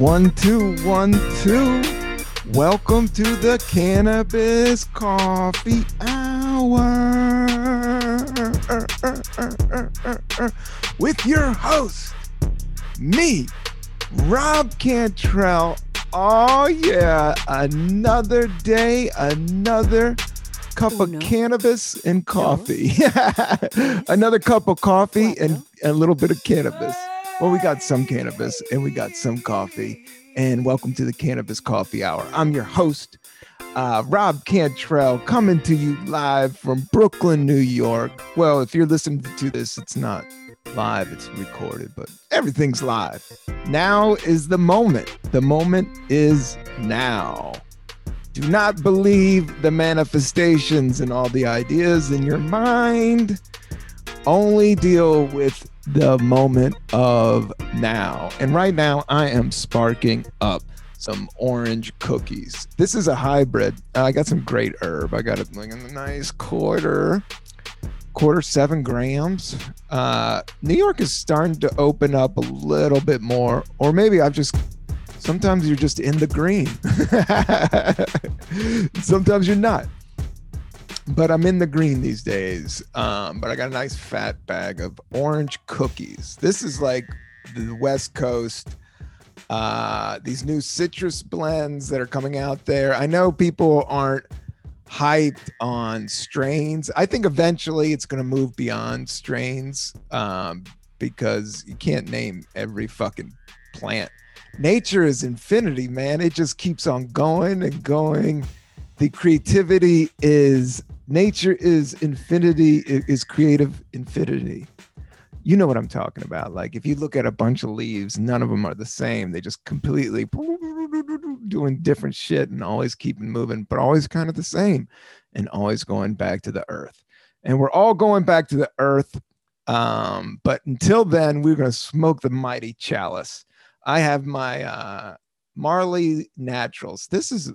One, two, one, two. Welcome to the Cannabis Coffee Hour with your host, me, Rob Cantrell. Oh, yeah, another day, another cup Oh, of no. cannabis and coffee. another cup of coffee and no? a little bit of cannabis. Well, we got some cannabis and we got some coffee. And welcome to the Cannabis Coffee Hour. I'm your host, uh, Rob Cantrell, coming to you live from Brooklyn, New York. Well, if you're listening to this, it's not live, it's recorded, but everything's live. Now is the moment. The moment is now. Do not believe the manifestations and all the ideas in your mind. Only deal with the moment of now. And right now, I am sparking up some orange cookies. This is a hybrid. Uh, I got some great herb. I got it like a nice quarter, quarter seven grams. Uh, New York is starting to open up a little bit more, or maybe I've just sometimes you're just in the green. sometimes you're not. But I'm in the green these days. Um, but I got a nice fat bag of orange cookies. This is like the West Coast. Uh, these new citrus blends that are coming out there. I know people aren't hyped on strains. I think eventually it's going to move beyond strains um, because you can't name every fucking plant. Nature is infinity, man. It just keeps on going and going. The creativity is nature is infinity, is creative infinity. You know what I'm talking about. Like if you look at a bunch of leaves, none of them are the same. They just completely doing different shit and always keeping moving, but always kind of the same and always going back to the earth. And we're all going back to the earth. Um, but until then, we're going to smoke the mighty chalice. I have my uh, Marley Naturals. This is,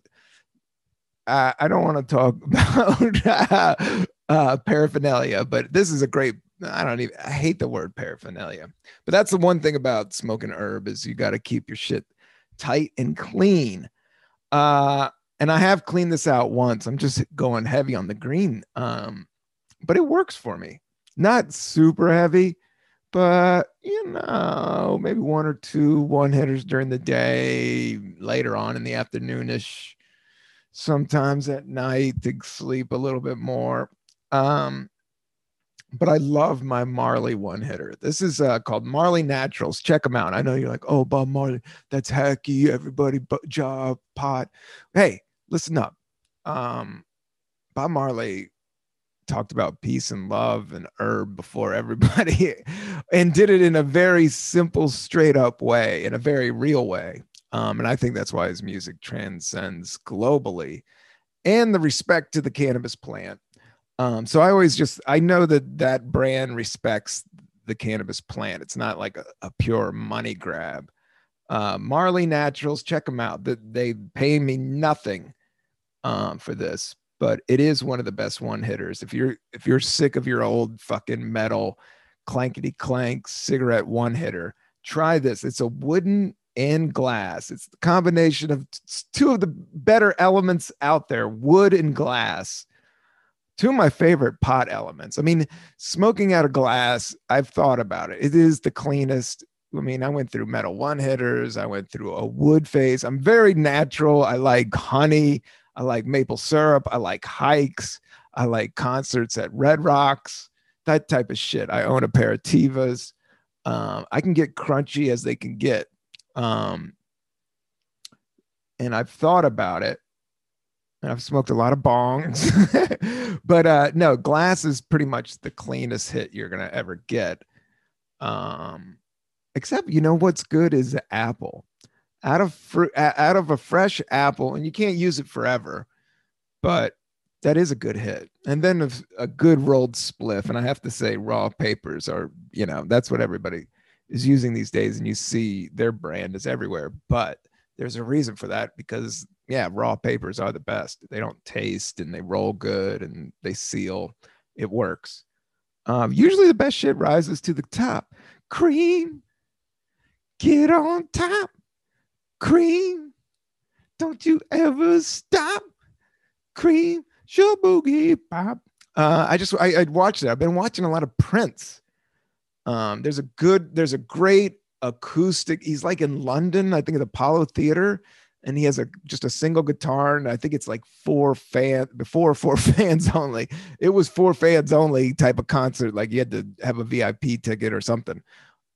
uh, I don't want to talk about uh, paraphernalia, but this is a great. I don't even. I hate the word paraphernalia, but that's the one thing about smoking herb is you got to keep your shit tight and clean. Uh, and I have cleaned this out once. I'm just going heavy on the green, um, but it works for me. Not super heavy, but you know, maybe one or two one hitters during the day, later on in the afternoonish, sometimes at night to sleep a little bit more. Um, but I love my Marley one hitter. This is uh, called Marley Naturals. Check them out. I know you're like, oh, Bob Marley, that's hacky. Everybody, but job pot. Hey, listen up. Um, Bob Marley talked about peace and love and herb before everybody and did it in a very simple, straight up way, in a very real way. Um, and I think that's why his music transcends globally and the respect to the cannabis plant. Um, so I always just I know that that brand respects the cannabis plant. It's not like a, a pure money grab. Uh, Marley Naturals, check them out. They pay me nothing um, for this, but it is one of the best one hitters. If you're if you're sick of your old fucking metal clankety clank cigarette one hitter, try this. It's a wooden and glass. It's the combination of two of the better elements out there, wood and glass two of my favorite pot elements. I mean, smoking out of glass, I've thought about it. It is the cleanest. I mean, I went through metal one hitters, I went through a wood phase. I'm very natural. I like honey, I like maple syrup, I like hikes, I like concerts at Red Rocks, that type of shit. I own a pair of Tevas. Um, I can get crunchy as they can get. Um, and I've thought about it and I've smoked a lot of bongs, but uh, no, glass is pretty much the cleanest hit you're gonna ever get. Um, except you know what's good is apple, out of fruit, out of a fresh apple, and you can't use it forever, but that is a good hit. And then a good rolled spliff, and I have to say, raw papers are you know that's what everybody is using these days, and you see their brand is everywhere, but there's a reason for that because yeah, raw papers are the best. They don't taste and they roll good and they seal. it works. Um, usually the best shit rises to the top. Cream, get on top. Cream, don't you ever stop. Cream, show boogie pop. Uh, I just I, I'd watched it. I've been watching a lot of Prince. Um, there's a good, there's a great acoustic. He's like in London, I think at Apollo Theater, and he has a just a single guitar, and I think it's like four fan before four fans only. It was four fans only type of concert. Like you had to have a VIP ticket or something,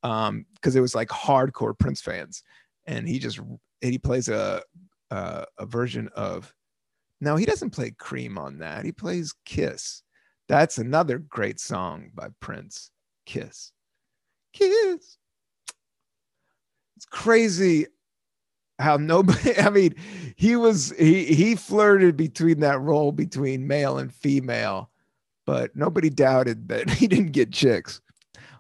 um, because it was like hardcore Prince fans, and he just and he plays a a, a version of. No, he doesn't play Cream on that. He plays Kiss. That's another great song by Prince. Kiss. Kiss. It's crazy how nobody I mean, he was he he flirted between that role between male and female, but nobody doubted that he didn't get chicks.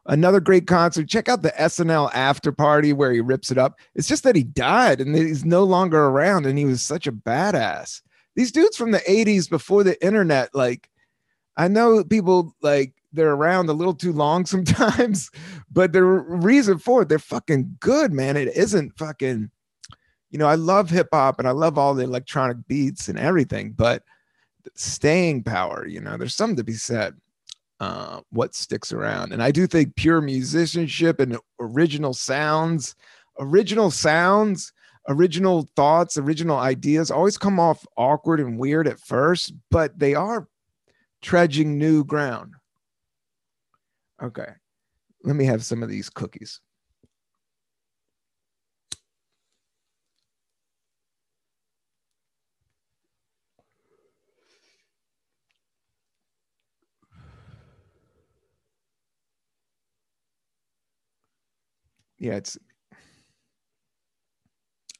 Another great concert. Check out the SNL after party where he rips it up. It's just that he died and he's no longer around and he was such a badass. These dudes from the 80s before the internet, like I know people like they're around a little too long sometimes, but the reason for it, they're fucking good, man. It isn't fucking, you know, I love hip hop and I love all the electronic beats and everything, but staying power, you know, there's something to be said. Uh, what sticks around. And I do think pure musicianship and original sounds, original sounds, original thoughts, original ideas always come off awkward and weird at first, but they are trudging new ground. Okay. Let me have some of these cookies. Yeah, it's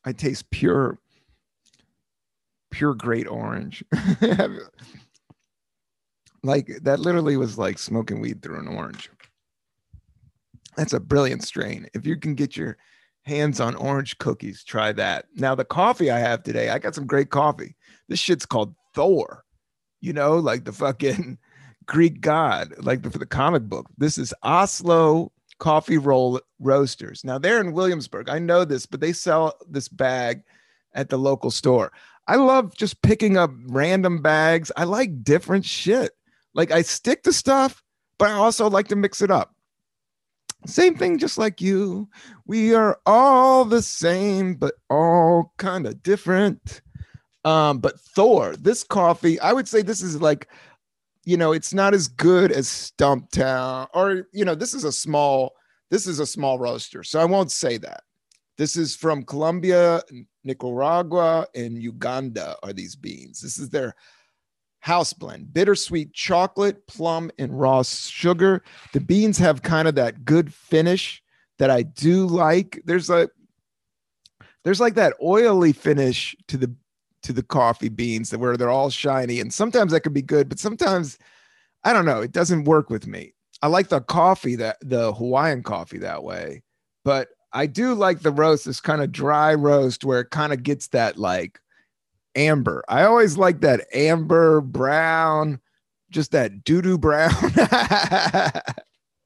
I taste pure pure great orange. like that literally was like smoking weed through an orange. That's a brilliant strain. If you can get your hands on orange cookies, try that. Now, the coffee I have today, I got some great coffee. This shit's called Thor, you know, like the fucking Greek god, like the, for the comic book. This is Oslo Coffee Roll Roasters. Now, they're in Williamsburg. I know this, but they sell this bag at the local store. I love just picking up random bags. I like different shit. Like I stick to stuff, but I also like to mix it up. Same thing, just like you. We are all the same, but all kind of different. Um, but Thor, this coffee, I would say this is like, you know, it's not as good as Stumptown, or you know, this is a small, this is a small roaster. So I won't say that. This is from Colombia, Nicaragua, and Uganda are these beans. This is their house blend bittersweet chocolate plum and raw sugar. The beans have kind of that good finish that i do like. There's a there's like that oily finish to the to the coffee beans where they're all shiny. And sometimes that could be good but sometimes i don't know it doesn't work with me. I like the coffee that the hawaiian coffee that way but i do like the roast. This kind of dry roast where it kind of gets that like amber. I always like that amber brown, just that doo doo brown.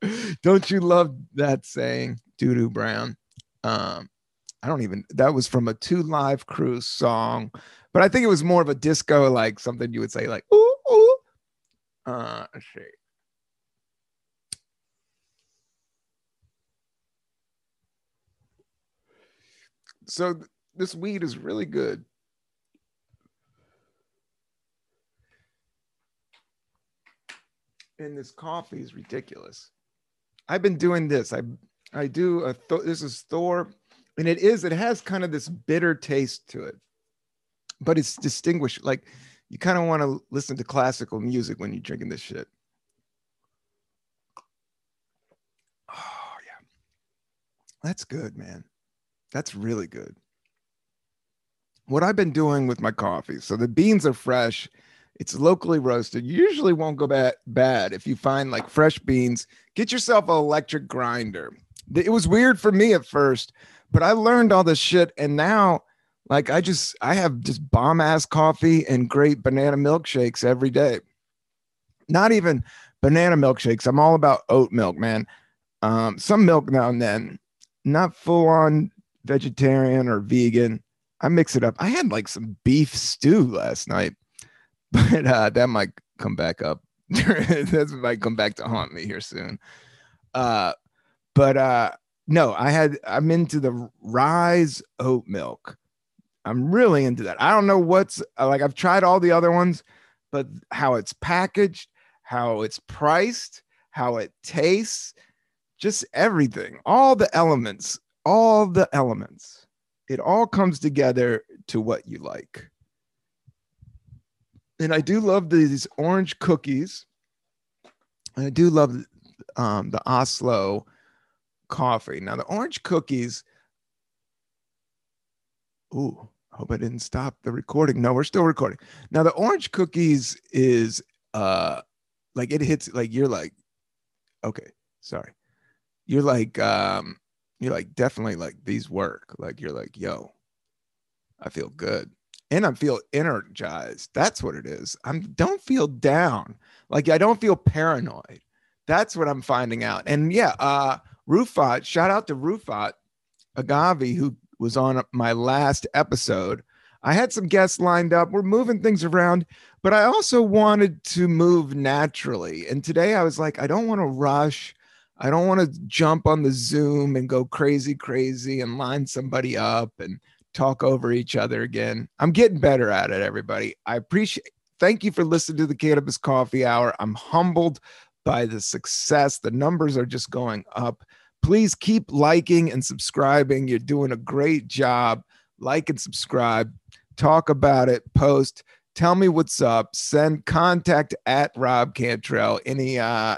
don't you love that saying, doo doo brown? Um, I don't even, that was from a Two Live Crew song, but I think it was more of a disco, like something you would say, like, ooh, ooh. Uh, let's. So th- this weed is really good. And this coffee is ridiculous. I've been doing this. I I do a th- this is Thor, and it is it has kind of this bitter taste to it, but it's distinguished. Like you kind of want to listen to classical music when you're drinking this shit. Oh yeah, that's good, man. That's really good. What I've been doing with my coffee, so the beans are fresh it's locally roasted. Usually won't go bad, bad if you find like fresh beans. Get yourself an electric grinder. It was weird for me at first, but I learned all this shit. And now, like, I just, I have just bomb ass coffee and great banana milkshakes every day. Not even banana milkshakes. I'm all about oat milk, man. Um, some milk now and then, not full on vegetarian or vegan. I mix it up. I had like some beef stew last night, but uh, that might come back up. that might come back to haunt me here soon. Uh, but uh, no, I had. I'm into the rise oat milk. I'm really into that. I don't know what's like. I've tried all the other ones, but how it's packaged, how it's priced, how it tastes, just everything, all the elements, all the elements. It all comes together to what you like. And I do love these orange cookies. And I do love um, the Oslo coffee. Now, the orange cookies. Ooh, hope I didn't stop the recording. No, we're still recording. Now, the orange cookies is uh like it hits like you're like, okay, sorry. You're like um you're like definitely like these work. Like you're like, yo, I feel good. And I feel energized. That's what it is. I don't feel down. Like I don't feel paranoid. That's what I'm finding out. And yeah, uh Rufat, shout out to Rufat Agavi, who was on my last episode. I had some guests lined up. We're moving things around, but I also wanted to move naturally. And today I was like, I don't want to rush. I don't want to jump on the Zoom and go crazy, crazy and line somebody up and talk over each other again. I'm getting better at it, everybody. I appreciate thank you for listening to the Cannabis Coffee Hour. I'm humbled by the success. The numbers are just going up. Please keep liking and subscribing. You're doing a great job. Like and subscribe, talk about it, post, tell me what's up, send contact at Rob Cantrell. Any uh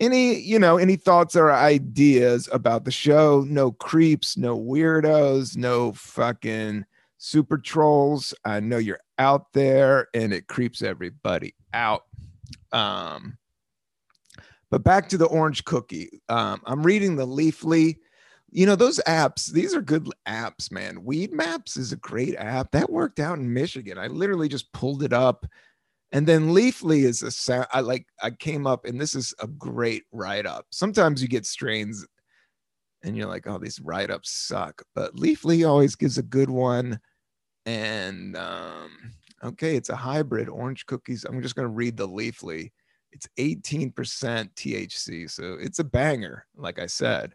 any you know any thoughts or ideas about the show no creeps no weirdos no fucking super trolls i know you're out there and it creeps everybody out um but back to the orange cookie. Um, I'm reading the Leafly. You know, those apps, these are good apps, man. Weed Maps is a great app. That worked out in Michigan. I literally just pulled it up. And then Leafly is a sound. I like, I came up and this is a great write up. Sometimes you get strains and you're like, oh, these write ups suck. But Leafly always gives a good one. And um, okay, it's a hybrid orange cookies. I'm just going to read the Leafly. It's 18% THC, so it's a banger, like I said.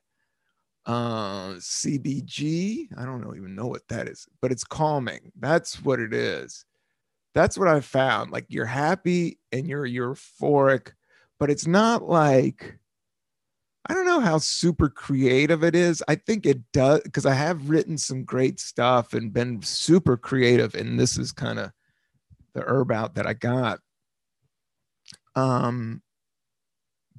Uh, CBG, I don't know, even know what that is, but it's calming. That's what it is. That's what I've found. Like you're happy and you're euphoric, but it's not like I don't know how super creative it is. I think it does because I have written some great stuff and been super creative, and this is kind of the herb out that I got. Um,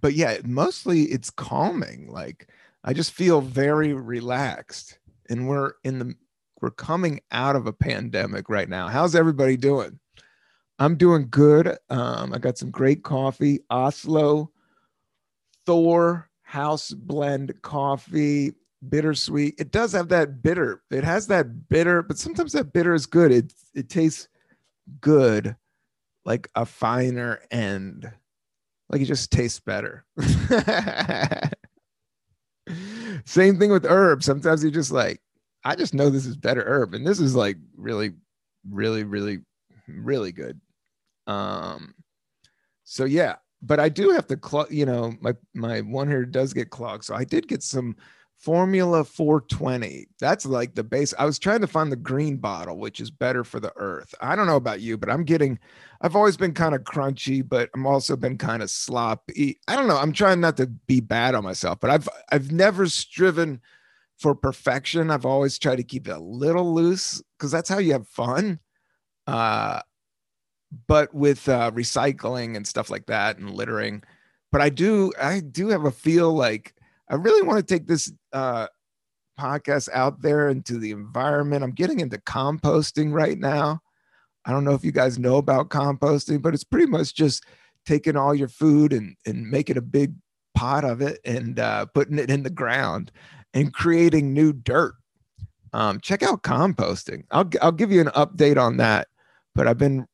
but yeah, mostly it's calming. Like I just feel very relaxed. And we're in the we're coming out of a pandemic right now. How's everybody doing? I'm doing good. Um, I got some great coffee, Oslo, Thor House Blend coffee, bittersweet. It does have that bitter. It has that bitter, but sometimes that bitter is good. It it tastes good like a finer end. Like it just tastes better. Same thing with herbs. Sometimes you just like, I just know this is better herb. And this is like really, really, really, really good. Um, so yeah, but I do have to clog, you know, my my one here does get clogged. So I did get some Formula 420. That's like the base. I was trying to find the green bottle, which is better for the earth. I don't know about you, but I'm getting, I've always been kind of crunchy, but I'm also been kind of sloppy. I don't know. I'm trying not to be bad on myself, but I've, I've never striven for perfection. I've always tried to keep it a little loose because that's how you have fun. Uh, but with uh, recycling and stuff like that and littering, but I do, I do have a feel like, I really want to take this uh, podcast out there into the environment. I'm getting into composting right now. I don't know if you guys know about composting, but it's pretty much just taking all your food and, and making a big pot of it and uh, putting it in the ground and creating new dirt. Um, check out composting. I'll, I'll give you an update on that. But I've been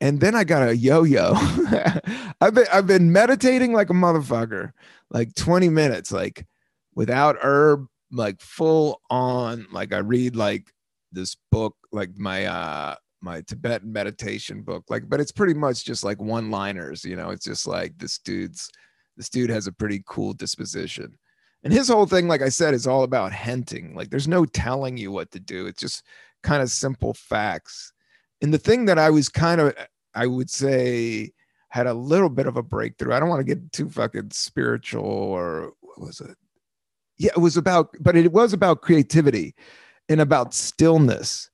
and then I got a yo-yo. I've been I've been meditating like a motherfucker, like 20 minutes, like without herb, like full on. Like I read like this book, like my uh my Tibetan meditation book, like, but it's pretty much just like one-liners, you know. It's just like this dude's this dude has a pretty cool disposition. And his whole thing, like I said, is all about henting. Like there's no telling you what to do. It's just kind of simple facts. And the thing that I was kind of, I would say, had a little bit of a breakthrough. I don't want to get too fucking spiritual or what was it? Yeah, it was about, but it was about creativity and about stillness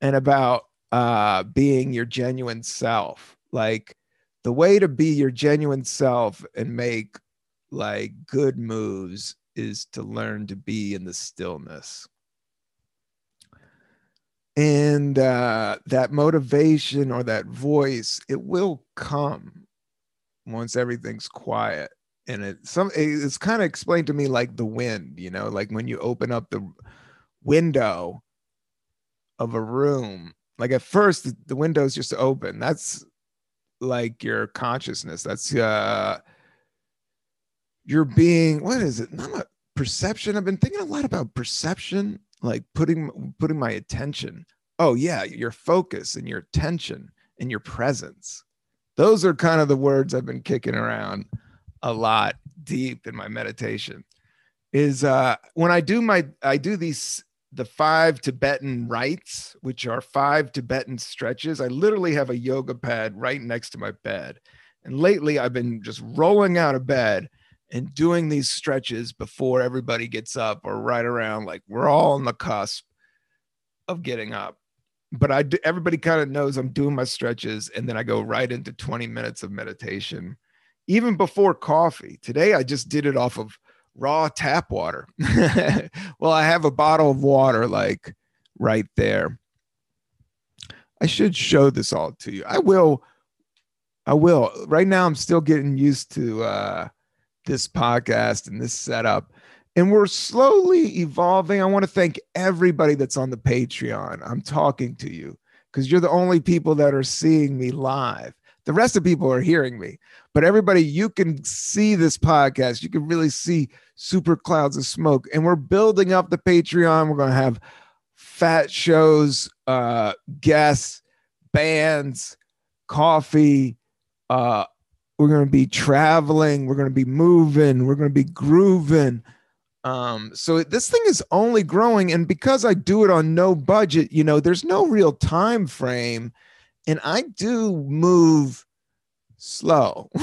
and about uh, being your genuine self. Like the way to be your genuine self and make like good moves is to learn to be in the stillness and uh, that motivation or that voice it will come once everything's quiet. And it some it's kind of explained to me like the wind you know like when you open up the window of a room like at first the, window's just open. That's like your consciousness. That's uh you're being what is it? Not a perception. I've been thinking a lot about perception like putting putting my attention oh yeah your focus and your attention and your presence. Those are kind of the words i've been kicking around a lot deep in my meditation is uh when i do my i do these the five tibetan rites which are five tibetan stretches. I literally have a yoga pad right next to my bed. And lately i've been just rolling out of bed and doing these stretches before everybody gets up or right around like we're all on the cusp of getting up. But i do, everybody kind of knows i'm doing my stretches and then i go right into 20 minutes of meditation even before coffee. Today i just did it off of raw tap water. Well i have a bottle of water like right there. I should show this all to you. I will i will. Right now i'm still getting used to uh this podcast and this setup. And we're slowly evolving. I want to thank everybody that's on the Patreon. I'm talking to you because you're the only people that are seeing me live. The rest of people are hearing me, but everybody, you can see this podcast. You can really see super clouds of smoke. And we're building up the Patreon. We're going to have fat shows, uh, guests, bands, coffee, uh, we're going to be traveling we're going to be moving we're going to be grooving. Um so this thing is only growing and because i do it on no budget you know there's no real time frame and i do move slow.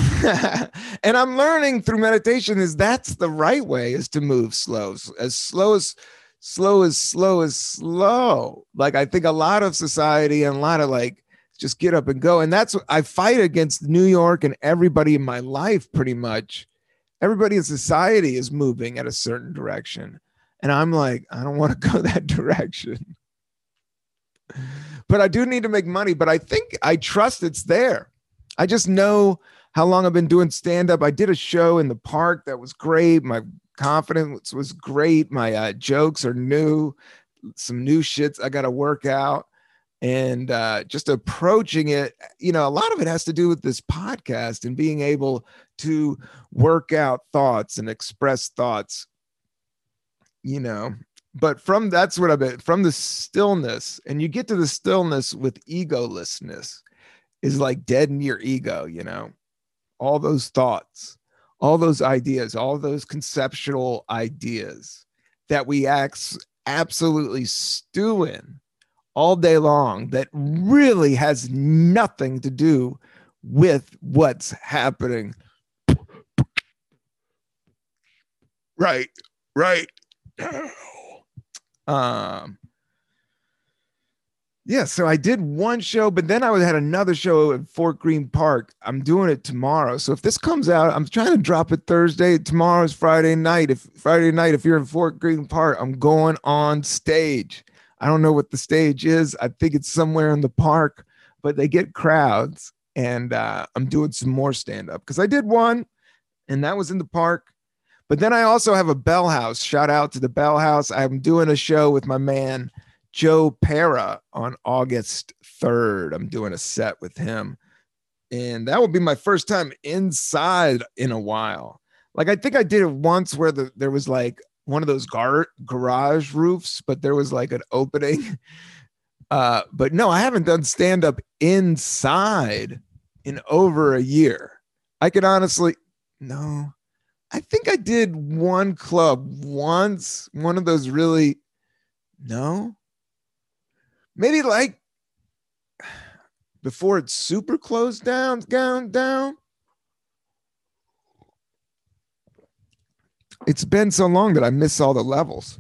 And i'm learning through meditation is that's the right way is to move slow as slow as slow as slow as slow. Like i think a lot of society and a lot of like just get up and go. And that's I fight against New York and everybody in my life pretty much. Everybody in society is moving at a certain direction. And I'm like, I don't want to go that direction. but I do need to make money. But I think I trust it's there. I just know how long I've been doing stand up. I did a show in the park that was great. My confidence was great. My uh, jokes are new, some new shits I got to work out and uh, just approaching it you know a lot of it has to do with this podcast and being able to work out thoughts and express thoughts you know but from that's what i've been from the stillness and you get to the stillness with egolessness is like dead in your ego you know? All those thoughts all those ideas all those conceptual ideas that we act absolutely stew in all day long that really has nothing to do with what's happening. Right, right. Um, yeah, so I did one show, but then I had another show at Fort Greene Park. I'm doing it tomorrow. So if this comes out, I'm trying to drop it Thursday. Tomorrow's Friday night. If Friday night, if you're in Fort Greene Park, I'm going on stage. I don't know what the stage is. I think it's somewhere in the park, but they get crowds. And uh, I'm doing some more stand up because I did one and that was in the park. But then I also have a Bell House. Shout out to the Bell House. I'm doing a show with my man, Joe Pera, on August 3rd. I'm doing a set with him. and that will be my first time inside in a while. Like I think I did it once where the, there was like one of those gar- garage roofs, but there was like an opening. Uh, but no, I haven't done stand up inside in over a year. I could honestly, no, I think I did one club once, one of those really, no, maybe like before it's super closed down, down, down. It's been so long that I miss all the levels.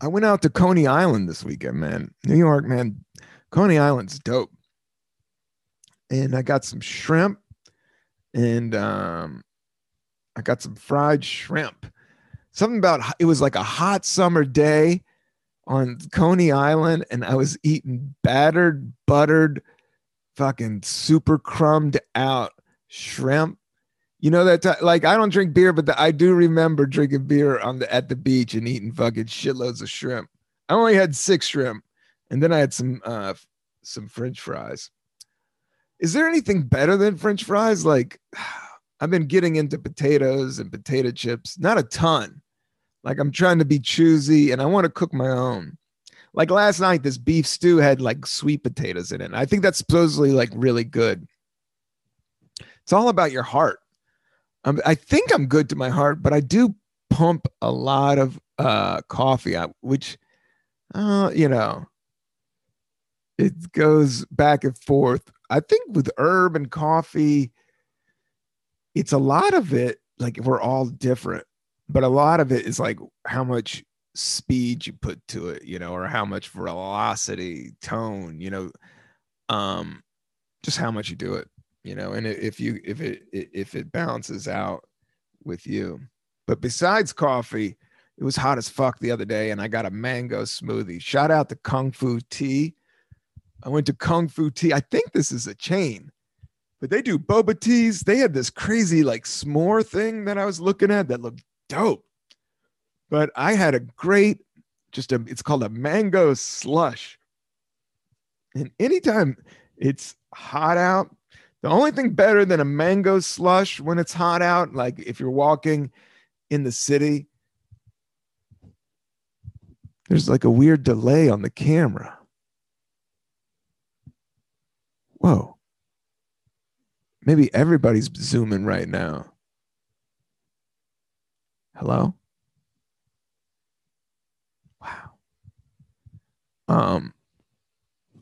I went out to Coney Island this weekend, man. New York, man. Coney Island's dope. And I got some shrimp and um, I got some fried shrimp. Something about it was like a hot summer day on Coney Island, and I was eating battered, buttered fucking super crumbed out shrimp. You know that t- like I don't drink beer, but the, I do remember drinking beer on the at the beach and eating fucking shitloads of shrimp. I only had six shrimp, and then I had some uh some French fries. Is there anything better than French fries? Like I've been getting into potatoes and potato chips, not a ton. Like I'm trying to be choosy and I want to cook my own like last night, this beef stew had like sweet potatoes in it. I think that's supposedly like really good. It's all about your heart. Um, I think I'm good to my heart, but I do pump a lot of uh, coffee, which, uh, you know, it goes back and forth. I think with herb and coffee, it's a lot of it. Like we're all different, but a lot of it is like how much speed you put to it, you know, or how much velocity, tone, you know, um, just how much you do it, you know, and if you if it if it balances out with you. But besides coffee, it was hot as fuck the other day, and I got a mango smoothie. Shout out to Kung Fu Tea. I went to Kung Fu Tea. I think this is a chain, but they do boba teas. They had this crazy like s'more thing that I was looking at that looked dope. But I had a great, just a, it's called a mango slush. And anytime it's hot out, the only thing better than a mango slush when it's hot out, like if you're walking in the city, there's like a weird delay on the camera. Whoa. Maybe everybody's zooming right now. Hello? Wow. Um,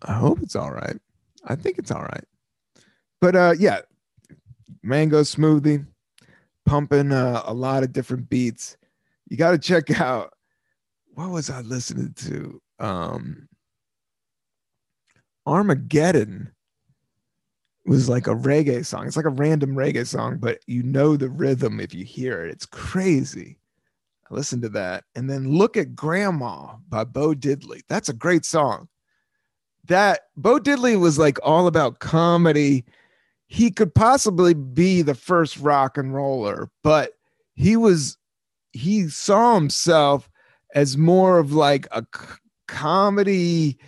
I hope it's all right. I think it's all right. But uh, yeah, mango smoothie, pumping uh, a lot of different beats. You got to check out. What was I listening to? Um, Armageddon was like a reggae song. It's like a random reggae song, but you know the rhythm if you hear it. It's crazy listen to that. And then Look at Grandma by Bo Diddley. That's a great song. That Bo Diddley was like all about comedy. He could possibly be the first rock and roller, but he was, he saw himself as more of like a c- comedy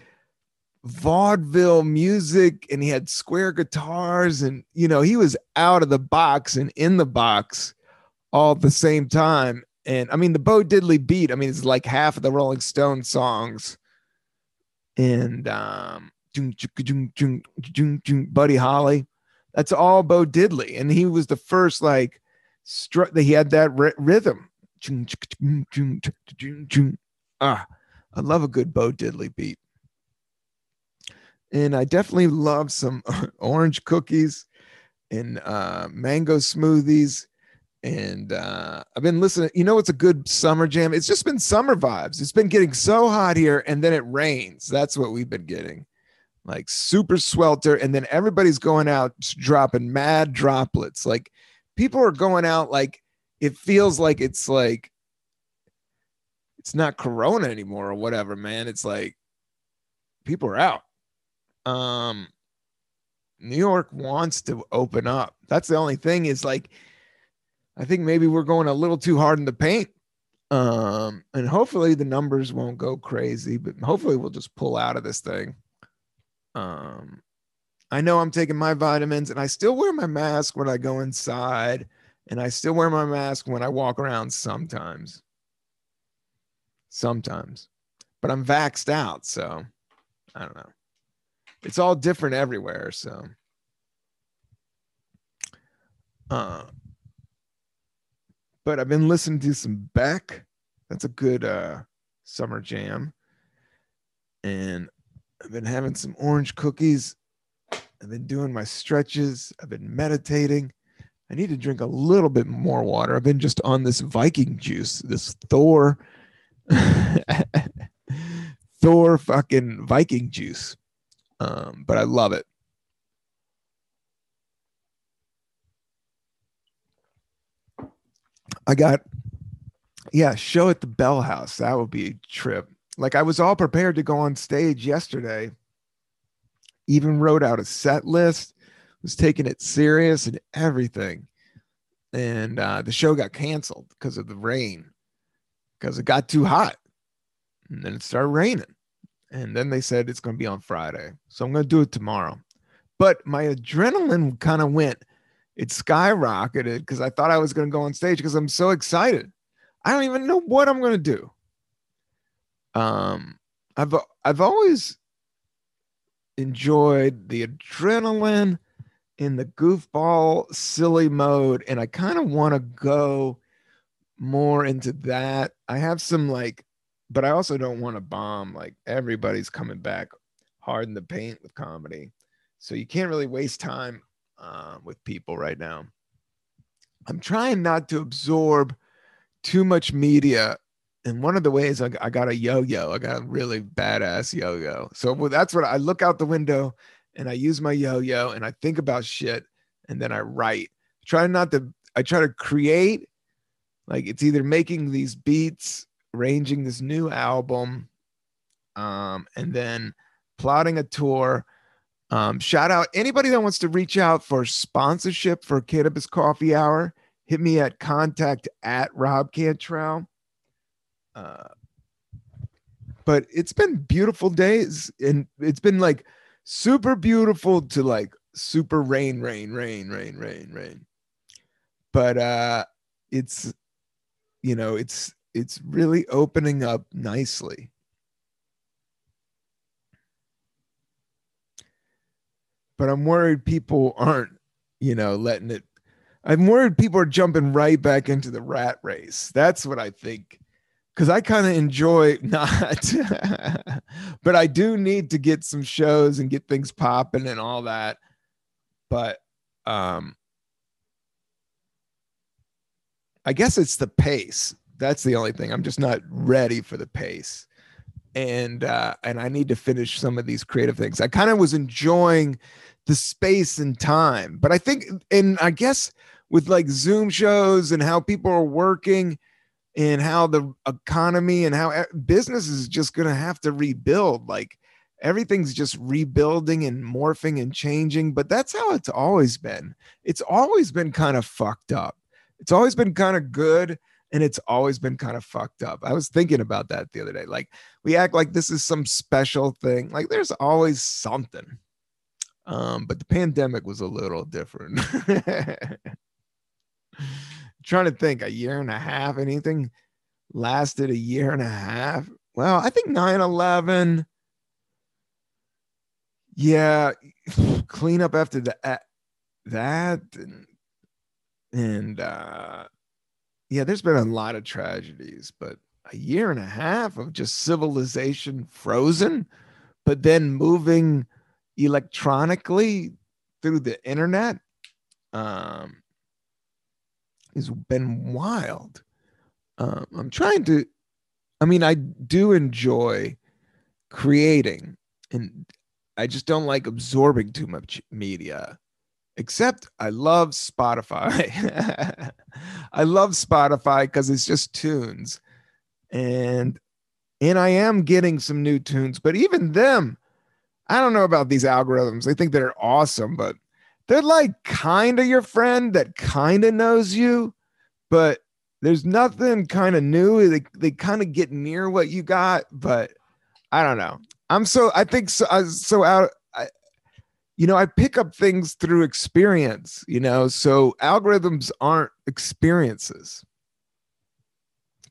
vaudeville music and he had square guitars and you know he was out of the box and in the box all at the same time and I mean the Bo Diddley beat. I mean it's like half of the Rolling Stone songs, and um, Buddy Holly. That's all Bo Diddley, and he was the first like struck that he had that r- rhythm. Ah, I love a good Bo Diddley beat, and I definitely love some orange cookies and uh, mango smoothies and uh, I've been listening. You know, it's a good summer jam. It's just been summer vibes. It's been getting so hot here, and then it rains. That's what we've been getting, like super swelter, and then everybody's going out dropping mad droplets. Like people are going out like it feels like it's like it's not Corona anymore or whatever, man. It's like people are out. Um, New York wants to open up. That's the only thing. Is like I think maybe we're going a little too hard in the paint. Um, and hopefully the numbers won't go crazy, but hopefully we'll just pull out of this thing. Um, I know I'm taking my vitamins and I still wear my mask when I go inside and I still wear my mask when I walk around sometimes. Sometimes. But I'm vaxxed out, so I don't know. It's all different everywhere, so uh but I've been listening to some Beck. That's a good uh summer jam. And I've been having some orange cookies. I've been doing my stretches. I've been meditating. I need to drink a little bit more water. I've been just on this Viking juice, this Thor, Thor fucking Viking juice. Um, but I love it. I got, yeah, show at the Bell House. That would be a trip. Like I was all prepared to go on stage yesterday. Even wrote out a set list, was taking it serious and everything. And uh, the show got canceled because of the rain, because it got too hot. And then it started raining. And then they said it's going to be on Friday. So I'm going to do it tomorrow. But my adrenaline kind of went, it skyrocketed because I thought I was going to go on stage because I'm so excited. I don't even know what I'm going to do. Um, I've I've always enjoyed the adrenaline in the goofball silly mode and I kind of want to go more into that. I have some like but I also don't want to bomb like everybody's coming back hard in the paint with comedy. So you can't really waste time uh, with people right now. I'm trying not to absorb too much media and one of the ways I, I got a yo-yo, I got a really badass yo-yo. So that's what I look out the window and I use my yo-yo and I think about shit and then I write. Try not to. I try to create. Like it's either making these beats, arranging this new album, um, and then plotting a tour. Um, shout out anybody that wants to reach out for sponsorship for Cannabis Coffee Hour. Hit me at contact at Rob Cantrell. Uh, but it's been beautiful days and it's been like super beautiful to like super rain rain rain rain rain rain. But uh it's you know it's it's really opening up nicely. But i'm worried people aren't you know letting it i'm worried people are jumping right back into the rat race. That's what i think because I kind of enjoy not, but I do need to get some shows and get things popping and all that. But um, I guess it's the pace. That's the only thing. I'm just not ready for the pace, and uh, and I need to finish some of these creative things. I kind of was enjoying the space and time, but I think, and I guess with like Zoom shows and how people are working and how the economy and how business is just going to have to rebuild. Like everything's just rebuilding and morphing and changing. But that's how it's always been. It's always been kind of fucked up. It's always been kind of good and it's always been kind of fucked up. I was thinking about that the other day. Like we act like this is some special thing. Like there's always something. Um, but the pandemic was a little different. trying to think a year and a half anything lasted a year and a half? Well i think 9-11 yeah clean up after the, that and, and uh yeah there's been a lot of tragedies but a year and a half of just civilization frozen but then moving electronically through the internet um has been wild. Um, I'm trying to, I mean, I do enjoy creating, and I just don't like absorbing too much media. Except I love Spotify. I love Spotify because it's just tunes, and and I am getting some new tunes, but even them, I don't know about these algorithms. I think they're awesome, but they're like kind of your friend that kind of knows you, but there's nothing kind of new. They, they kind of get near what you got, but I don't know. I'm so, I think so, I, so out. I, you know, I pick up things through experience, you know, so algorithms aren't experiences.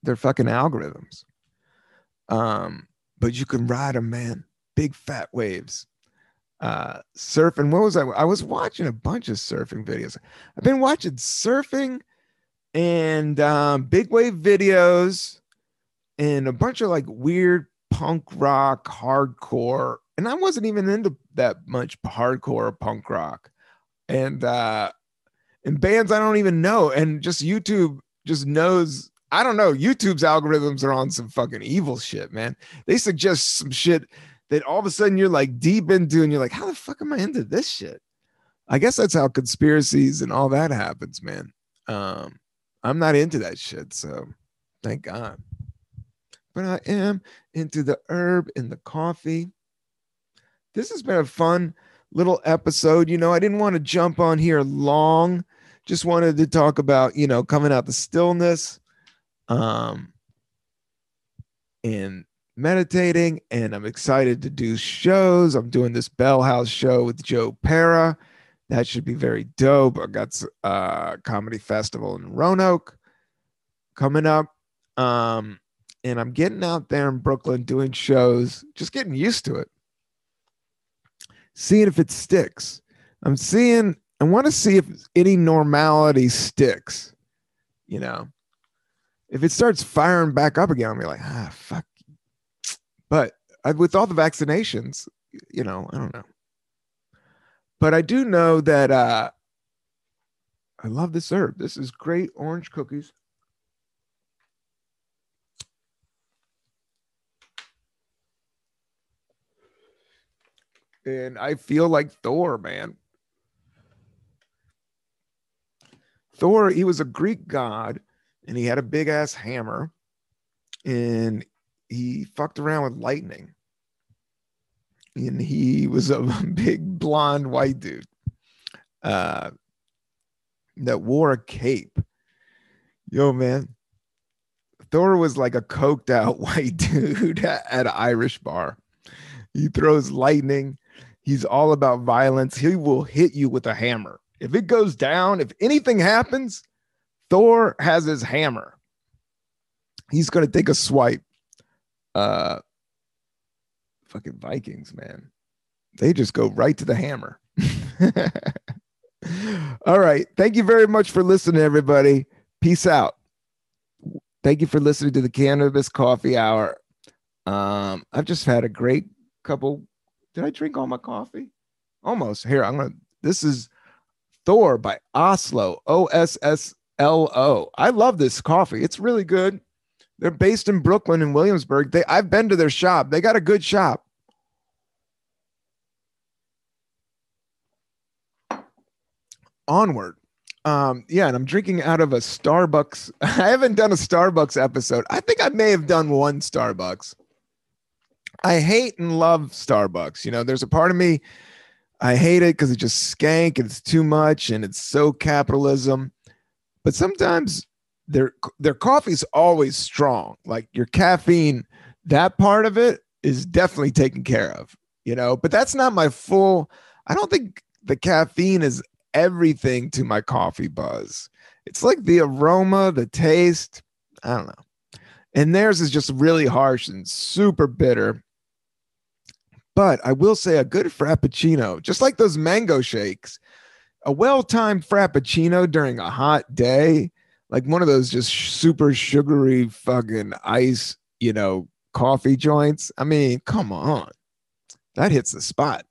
They're fucking algorithms. Um, but you can ride them, man. Big fat waves. Uh, surfing. What was I? I was watching a bunch of surfing videos. I've been watching surfing and um, big wave videos and a bunch of like weird punk rock, hardcore. And I wasn't even into that much hardcore punk rock. And uh and bands I don't even know. And just YouTube just knows I don't know. YouTube's algorithms are on some fucking evil shit, man. They suggest some shit that all of a sudden you're like deep into, and you're like, how the fuck am I into this shit? I guess that's how conspiracies and all that happens, man. Um, I'm not into that shit, so thank God. But I am into the herb and the coffee. This has been a fun little episode. You know, I didn't want to jump on here long. Just wanted to talk about, you know, coming out the stillness um, and meditating. And I'm excited to do shows. I'm doing this Bell House show with Joe Pera. That should be very dope. I got a uh, comedy festival in Roanoke coming up. Um, and I'm getting out there in Brooklyn doing shows, just getting used to it, seeing if it sticks. I'm seeing, I want to see if any normality sticks, you know if it starts firing back up again, I'll be like, ah, fuck. But I, with all the vaccinations, you know, I don't know. But I do know that uh, I love this herb. This is great orange cookies. And I feel like Thor, man. Thor, he was a Greek god and he had a big ass hammer and he fucked around with lightning. And he was a big blonde white dude uh, that wore a cape. Yo, man. Thor was like a coked out white dude at an Irish bar. He throws lightning. He's all about violence. He will hit you with a hammer. If it goes down, if anything happens, Thor has his hammer. He's going to take a swipe. Uh, fucking Vikings, man. They just go right to the hammer. All right. Thank you very much for listening, everybody. Peace out. Thank you for listening to the Cannabis Coffee Hour. Um, I've just had a great couple. Did I drink all my coffee? Almost. Here, I'm gonna. This is Thor by Oslo. O S S LO. I love this coffee. It's really good. They're based in Brooklyn and Williamsburg. They I've been to their shop. They got a good shop. Onward. Um, yeah, and I'm drinking out of a Starbucks. I haven't done a Starbucks episode. I think I may have done one Starbucks. I hate and love Starbucks. You know, there's a part of me I hate it because it just skank it's too much and it's so capitalism but sometimes their their coffee's always strong. Like your caffeine, that part of it is definitely taken care of, you know. But that's not my full. I don't think the caffeine is everything to my coffee buzz. It's like the aroma, the taste. I don't know. And theirs is just really harsh and super bitter. But I will say a good frappuccino, just like those mango shakes, a well-timed frappuccino during a hot day, like one of those just super sugary fucking ice, you know, coffee joints. I mean, come on. That hits the spot.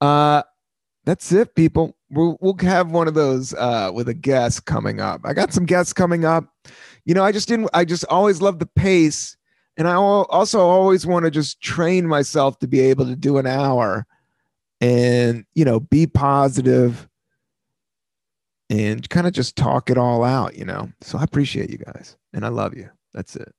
Uh that's it, people. We'll, we'll have one of those uh, with a guest coming up. I got some guests coming up. You know, I just didn't, I just always love the pace. And I also always want to just train myself to be able to do an hour and you know be positive and kind of just talk it all out you know? So i appreciate you guys and i love you. That's it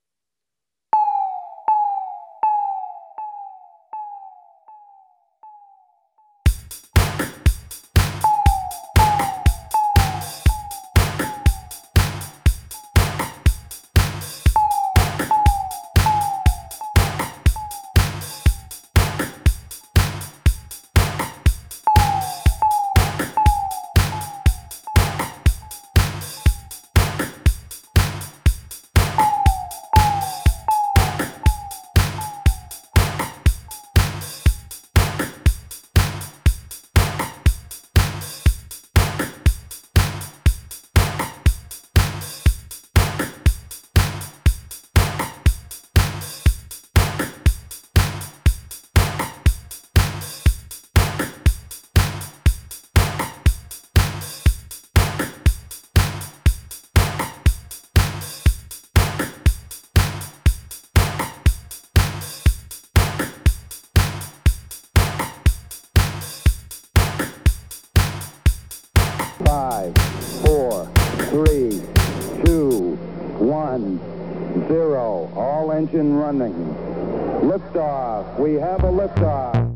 engine running. Liftoff. We have a liftoff.